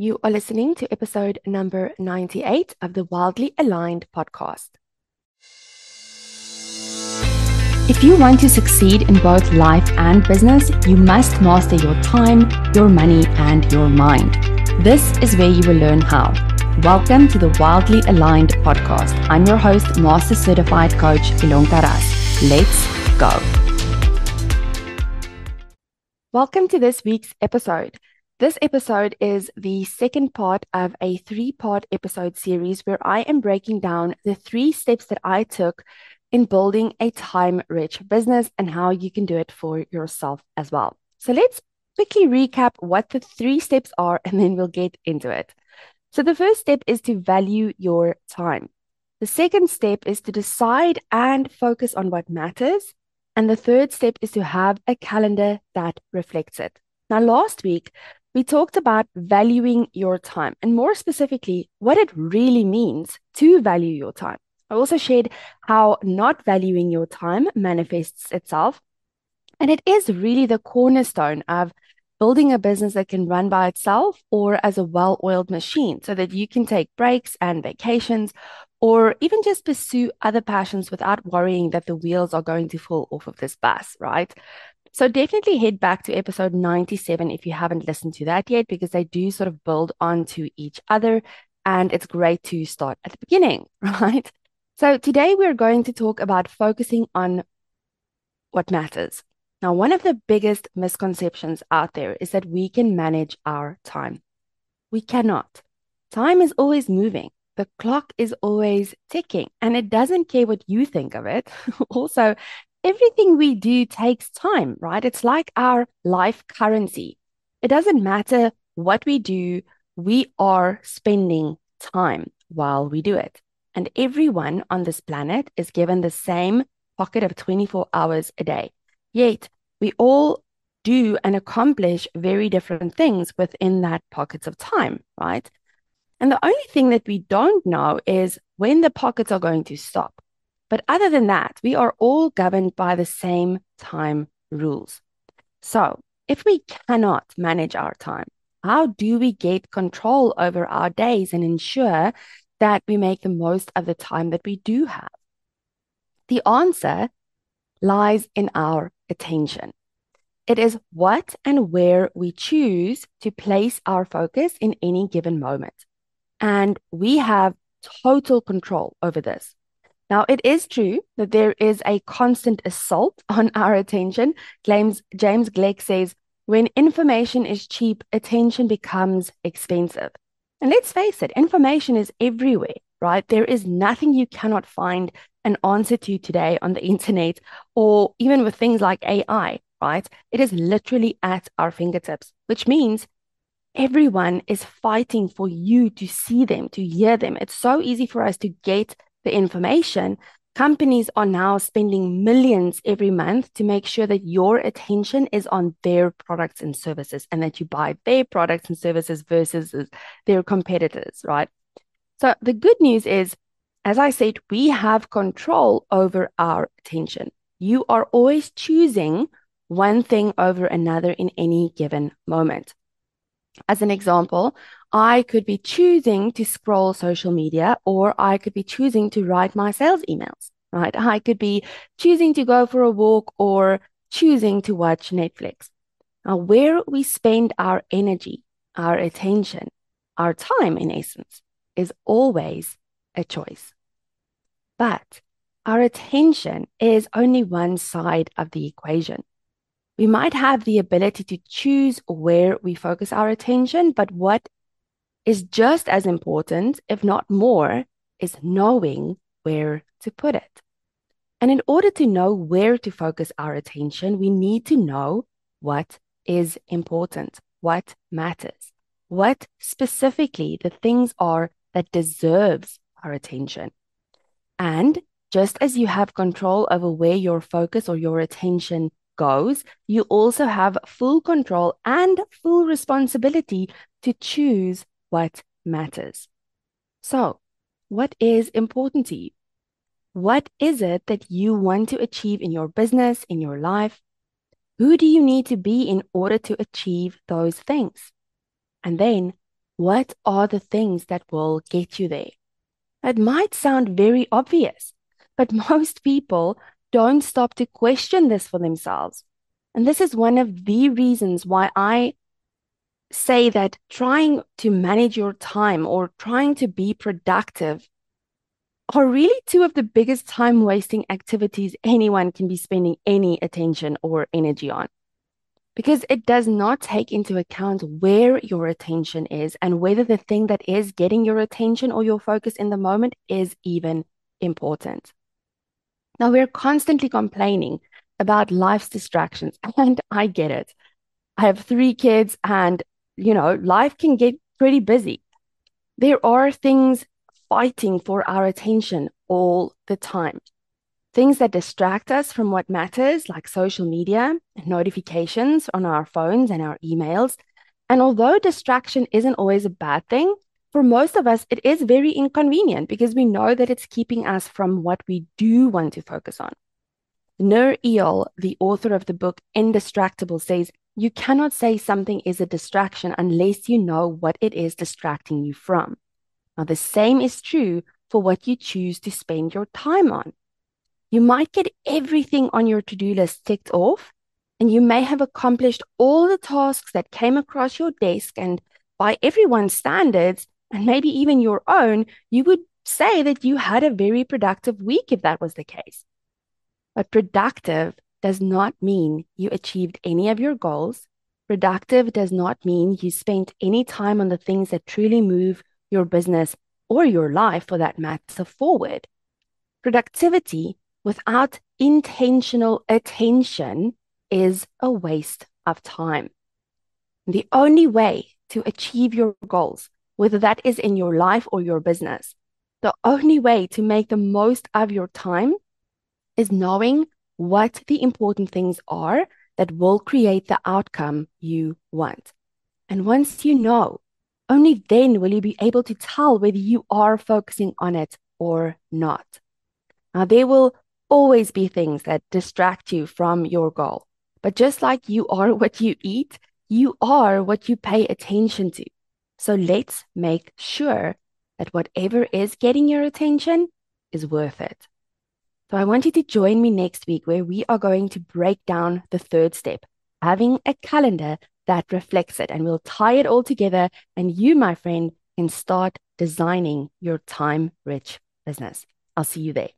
You are listening to episode number 98 of the Wildly Aligned podcast. If you want to succeed in both life and business, you must master your time, your money, and your mind. This is where you will learn how. Welcome to the Wildly Aligned podcast. I'm your host, Master Certified Coach Ilonka Ras. Let's go. Welcome to this week's episode. This episode is the second part of a three part episode series where I am breaking down the three steps that I took in building a time rich business and how you can do it for yourself as well. So let's quickly recap what the three steps are and then we'll get into it. So the first step is to value your time. The second step is to decide and focus on what matters. And the third step is to have a calendar that reflects it. Now, last week, we talked about valuing your time and more specifically, what it really means to value your time. I also shared how not valuing your time manifests itself. And it is really the cornerstone of building a business that can run by itself or as a well oiled machine so that you can take breaks and vacations or even just pursue other passions without worrying that the wheels are going to fall off of this bus, right? So definitely head back to episode 97 if you haven't listened to that yet, because they do sort of build onto each other. And it's great to start at the beginning, right? So today we're going to talk about focusing on what matters. Now, one of the biggest misconceptions out there is that we can manage our time. We cannot. Time is always moving. The clock is always ticking and it doesn't care what you think of it. also, everything we do takes time, right? It's like our life currency. It doesn't matter what we do, we are spending time while we do it. And everyone on this planet is given the same pocket of 24 hours a day. Yet we all do and accomplish very different things within that pockets of time, right? And the only thing that we don't know is when the pockets are going to stop. But other than that, we are all governed by the same time rules. So if we cannot manage our time, how do we get control over our days and ensure that we make the most of the time that we do have? The answer lies in our attention. It is what and where we choose to place our focus in any given moment. And we have total control over this. Now, it is true that there is a constant assault on our attention. James, James Gleick says, when information is cheap, attention becomes expensive. And let's face it, information is everywhere, right? There is nothing you cannot find an answer to today on the internet or even with things like AI, right? It is literally at our fingertips, which means everyone is fighting for you to see them, to hear them. It's so easy for us to get the information, companies are now spending millions every month to make sure that your attention is on their products and services and that you buy their products and services versus their competitors, right? So the good news is, as I said, we have control over our attention. You are always choosing one thing over another in any given moment. As an example, I could be choosing to scroll social media or I could be choosing to write my sales emails, right? I could be choosing to go for a walk or choosing to watch Netflix. Now, where we spend our energy, our attention, our time, in essence, is always a choice. But our attention is only one side of the equation. We might have the ability to choose where we focus our attention, but what is just as important, if not more, is knowing where to put it. And in order to know where to focus our attention, we need to know what is important, what matters, what specifically the things are that deserves our attention. And just as you have control over where your focus or your attention goes, you also have full control and full responsibility to choose what matters. So, what is important to you? What is it that you want to achieve in your business, in your life? Who do you need to be in order to achieve those things? And then, what are the things that will get you there? It might sound very obvious, but most people don't stop to question this for themselves. And this is one of the reasons why I say that trying to manage your time or trying to be productive are really two of the biggest time wasting activities anyone can be spending any attention or energy on. Because it does not take into account where your attention is and whether the thing that is getting your attention or your focus in the moment is even important. Now, we're constantly complaining about life's distractions, and I get it. I have three kids, and you know, life can get pretty busy. There are things fighting for our attention all the time. Things that distract us from what matters, like social media and notifications on our phones and our emails. And although distraction isn't always a bad thing, for most of us, it is very inconvenient because we know that it's keeping us from what we do want to focus on. Nir Eyal, the author of the book Indistractable, says you cannot say something is a distraction unless you know what it is distracting you from. Now, the same is true for what you choose to spend your time on. You might get everything on your to do list ticked off, and you may have accomplished all the tasks that came across your desk. And by everyone's standards, and maybe even your own, you would say that you had a very productive week if that was the case. But productive does not mean you achieved any of your goals. Productive does not mean you spent any time on the things that truly move your business or your life for that matter forward. Productivity without intentional attention is a waste of time. The only way to achieve your goals whether that is in your life or your business. The only way to make the most of your time is knowing what the important things are that will create the outcome you want. And once you know, only then will you be able to tell whether you are focusing on it or not. Now, there will always be things that distract you from your goal. But just like you are what you eat, you are what you pay attention to. So let's make sure that whatever is getting your attention is worth it. So I want you to join me next week where we are going to break down the third step, having a calendar that reflects it. And we'll tie it all together. And you, my friend, can start designing your time rich business. I'll see you there.